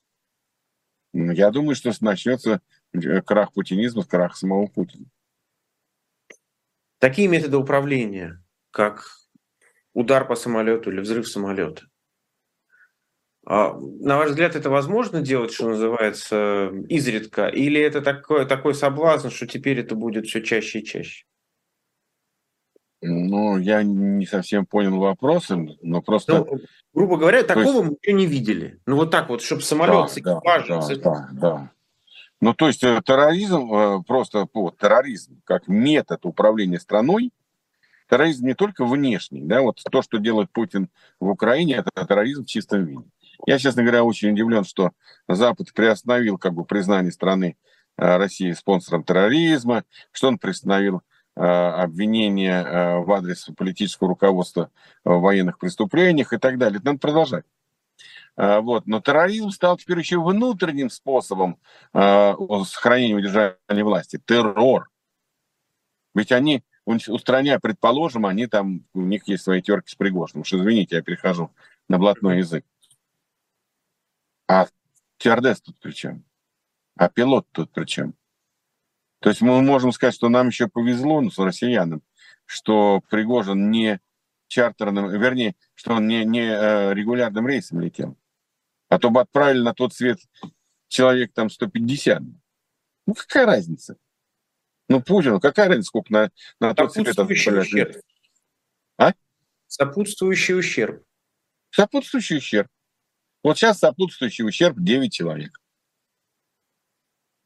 Я думаю, что начнется э, крах путинизма, крах самого Путина. Такие методы управления, как удар по самолету или взрыв самолета. А, на ваш взгляд, это возможно делать, что называется, изредка? Или это такой, такой соблазн, что теперь это будет все чаще и чаще? Ну, я не совсем понял вопрос, но просто... Ну, грубо говоря, такого есть... мы еще не видели. Ну, вот так вот, чтобы самолет да, с экипажем... Да, да, да. Ну, то есть э, терроризм, э, просто вот, терроризм как метод управления страной, терроризм не только внешний, да, вот то, что делает Путин в Украине, это терроризм в чистом виде. Я, честно говоря, очень удивлен, что Запад приостановил как бы признание страны э, России спонсором терроризма, что он приостановил э, обвинения э, в адрес политического руководства в военных преступлениях и так далее. Это надо продолжать. Вот. Но терроризм стал теперь еще внутренним способом сохранения удержания власти. Террор. Ведь они устраняя, предположим, они там, у них есть свои терки с Пригожным. Уж извините, я перехожу на блатной язык. А стюардесс тут при чем? А пилот тут при чем? То есть мы можем сказать, что нам еще повезло, ну, с россиянам, что Пригожин не чартерным, вернее, что он не, не э, регулярным рейсом летел. А то бы отправили на тот свет человек там 150. Ну, какая разница? Ну, Путину какая разница, сколько на, на тот свет ущерб. А? Сопутствующий ущерб. Сопутствующий ущерб. Вот сейчас сопутствующий ущерб 9 человек.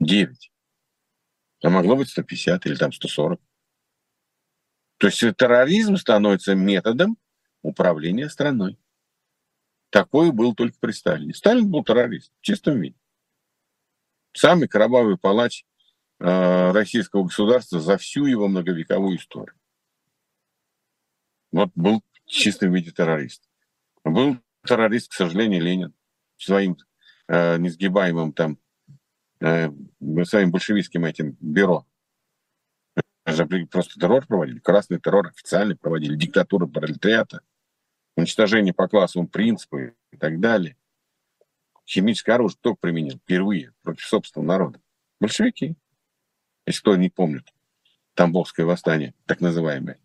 9. А могло быть 150 или там 140. То есть терроризм становится методом управления страной. Такой был только при Сталине. Сталин был террорист в чистом виде. Самый кровавый палач российского государства за всю его многовековую историю. Вот был чистом виде террорист. Был террорист, к сожалению, Ленин своим э, несгибаемым там, э, своим большевистским этим бюро. Просто террор проводили, красный террор официально проводили, диктатура пролетариата, уничтожение по классовым принципам и так далее. Химическое оружие кто применил впервые против собственного народа? Большевики если кто не помнит, Тамбовское восстание, так называемое.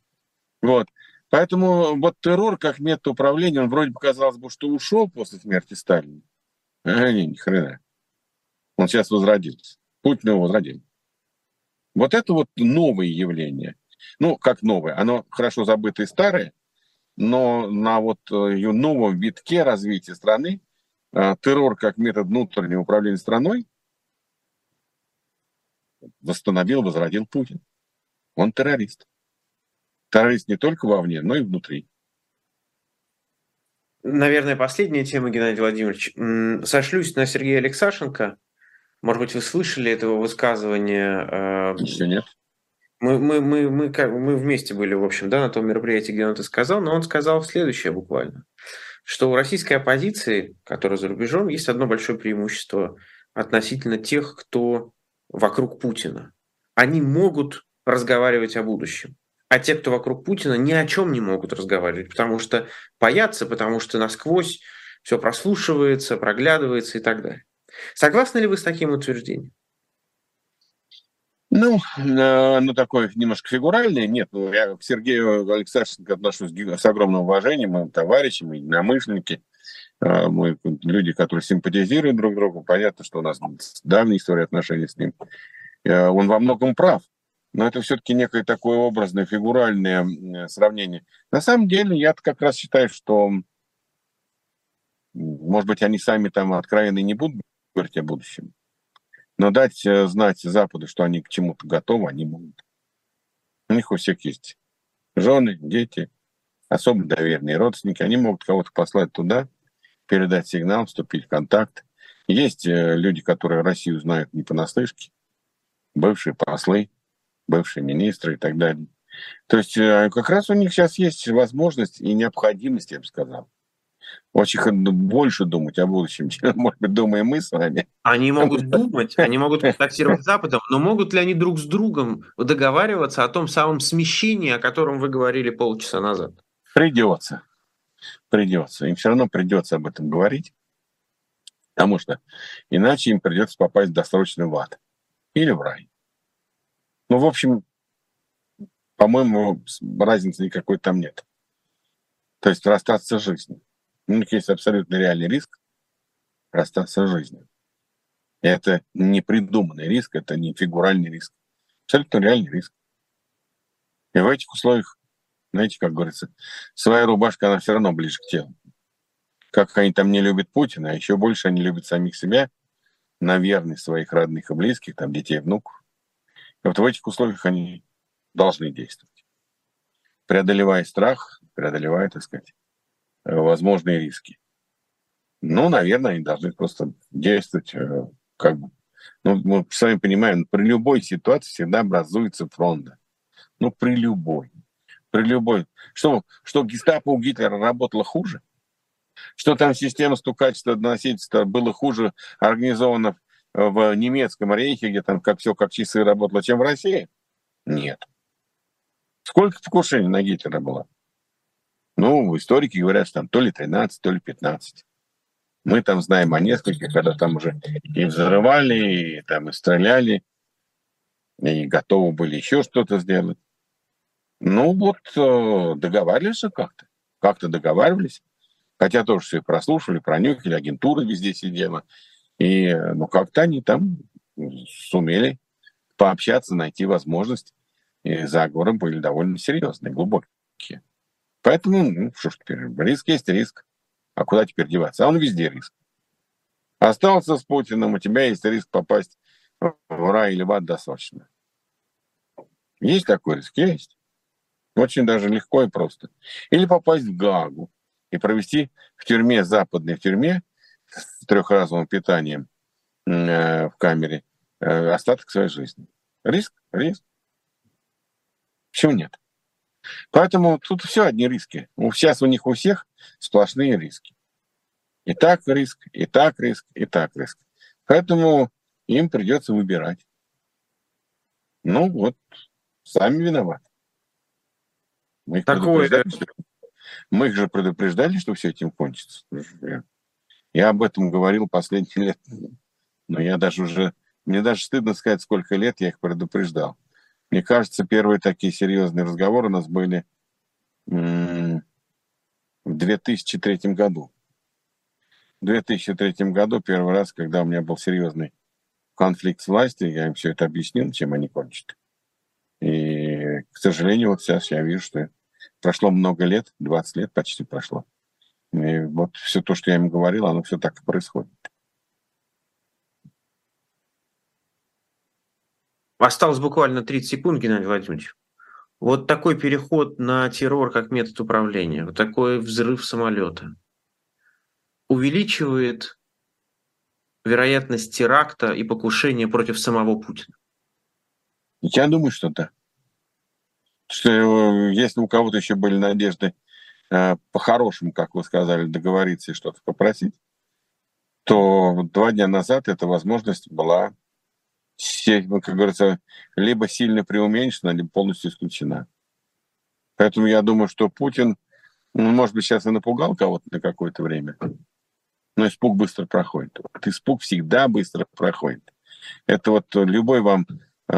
Вот. Поэтому вот террор как метод управления, он вроде бы казалось бы, что ушел после смерти Сталина. А не, ни хрена. Он сейчас возродился. Путин его возродил. Вот это вот новое явление. Ну, как новое. Оно хорошо забытое и старое, но на вот э, новом витке развития страны э, террор как метод внутреннего управления страной восстановил, возродил Путин. Он террорист. Террорист не только вовне, но и внутри. Наверное, последняя тема, Геннадий Владимирович. Сошлюсь на Сергея Алексашенко. Может быть, вы слышали этого высказывания? Э, Еще нет. Мы, мы, мы, мы, мы вместе были, в общем, да, на том мероприятии, где он это сказал, но он сказал следующее буквально, что у российской оппозиции, которая за рубежом, есть одно большое преимущество относительно тех, кто вокруг Путина. Они могут разговаривать о будущем. А те, кто вокруг Путина, ни о чем не могут разговаривать, потому что боятся, потому что насквозь все прослушивается, проглядывается и так далее. Согласны ли вы с таким утверждением? Ну, ну, такое немножко фигуральное. Нет, ну, я к Сергею Александровичу отношусь с огромным уважением, мы товарищи, мы единомышленники. А, мы люди, которые симпатизируют друг другу. Понятно, что у нас давняя история отношений с ним. Э, он во многом прав. но это все-таки некое такое образное, фигуральное сравнение. На самом деле, я как раз считаю, что, может быть, они сами там откровенно не будут говорить о будущем, но дать э, знать Западу, что они к чему-то готовы, они могут. У них у всех есть жены, дети, особо доверенные родственники. Они могут кого-то послать туда, передать сигнал, вступить в контакт. Есть э, люди, которые Россию знают не понаслышке, бывшие послы, бывшие министры и так далее. То есть э, как раз у них сейчас есть возможность и необходимость, я бы сказал, очень больше думать о будущем, чем, может быть, думаем мы с вами. Они могут думать, они могут контактировать с Западом, но могут ли они друг с другом договариваться о том самом смещении, о котором вы говорили полчаса назад? Придется. Придется. Им все равно придется об этом говорить, потому что иначе им придется попасть в досрочный в ад или в рай. Ну, в общем, по-моему, разницы никакой там нет. То есть расстаться с жизнью. У них есть абсолютно реальный риск расстаться с жизнью. И это не придуманный риск, это не фигуральный риск. Абсолютно реальный риск. И в этих условиях, знаете, как говорится, своя рубашка, она все равно ближе к телу. Как они там не любят Путина, а еще больше они любят самих себя, на верность своих родных и близких, там, детей, внуков. И вот в этих условиях они должны действовать. Преодолевая страх, преодолевая, так сказать, Э, возможные риски. Ну, наверное, они должны просто действовать э, как бы. Ну, мы с вами понимаем, при любой ситуации всегда образуется фронта. Ну, при любой. При любой. Что, что гестапо у Гитлера работало хуже? Что там система стукачества носительства было хуже организована в немецком рейхе, где там как все как часы работало, чем в России? Нет. Сколько покушений на Гитлера было? Ну, историки говорят, что там то ли 13, то ли 15. Мы там знаем о нескольких, когда там уже и взрывали, и там и стреляли, и готовы были еще что-то сделать. Ну вот э, договаривались как-то. Как-то договаривались. Хотя тоже все прослушали, пронюхали, агентура везде сидела. И ну как-то они там сумели пообщаться, найти возможность. И заговоры были довольно серьезные, глубокие. Поэтому, ну, что ж теперь, риск есть риск. А куда теперь деваться? А он везде риск. Остался с Путиным, у тебя есть риск попасть в рай или в ад досрочно. Есть такой риск? Есть. Очень даже легко и просто. Или попасть в Гагу и провести в тюрьме, западной тюрьме, с трехразовым питанием э, в камере, э, остаток своей жизни. Риск? Риск. Почему нет? Поэтому тут все одни риски. Сейчас у них у всех сплошные риски. И так риск, и так риск, и так риск. Поэтому им придется выбирать. Ну вот, сами виноваты. Мы их, Такое... предупреждали, Мы их же предупреждали, что все этим кончится. Я об этом говорил последние лет. Но я даже уже... Мне даже стыдно сказать, сколько лет я их предупреждал. Мне кажется, первые такие серьезные разговоры у нас были в 2003 году. В 2003 году, первый раз, когда у меня был серьезный конфликт с властью, я им все это объяснил, чем они кончат. И, к сожалению, вот сейчас я вижу, что прошло много лет, 20 лет почти прошло. И вот все то, что я им говорил, оно все так и происходит. Осталось буквально 30 секунд, Геннадий Владимирович. Вот такой переход на террор как метод управления, вот такой взрыв самолета увеличивает вероятность теракта и покушения против самого Путина? Я думаю, что да. Что если у кого-то еще были надежды э, по-хорошему, как вы сказали, договориться и что-то попросить, то два дня назад эта возможность была ну, как говорится, либо сильно преуменьшена, либо полностью исключена. Поэтому я думаю, что Путин, ну, может быть, сейчас и напугал кого-то на какое-то время, но испуг быстро проходит. Вот испуг всегда быстро проходит. Это вот любой вам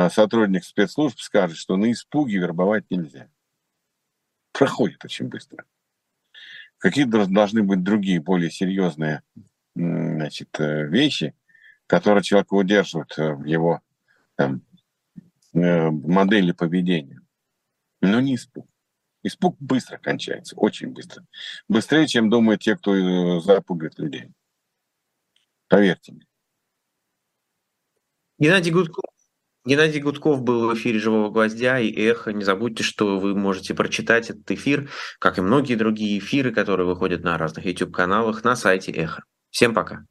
сотрудник спецслужб скажет, что на испуге вербовать нельзя. Проходит очень быстро. Какие должны быть другие, более серьезные значит, э, вещи – которые человека удерживают э, в его там, э, модели поведения. Но не испуг. Испуг быстро кончается, очень быстро. Быстрее, чем думают те, кто э, запугает людей. Поверьте мне. Геннадий Гудков, Геннадий Гудков был в эфире «Живого гвоздя» и «Эхо». Не забудьте, что вы можете прочитать этот эфир, как и многие другие эфиры, которые выходят на разных YouTube-каналах на сайте «Эхо». Всем пока.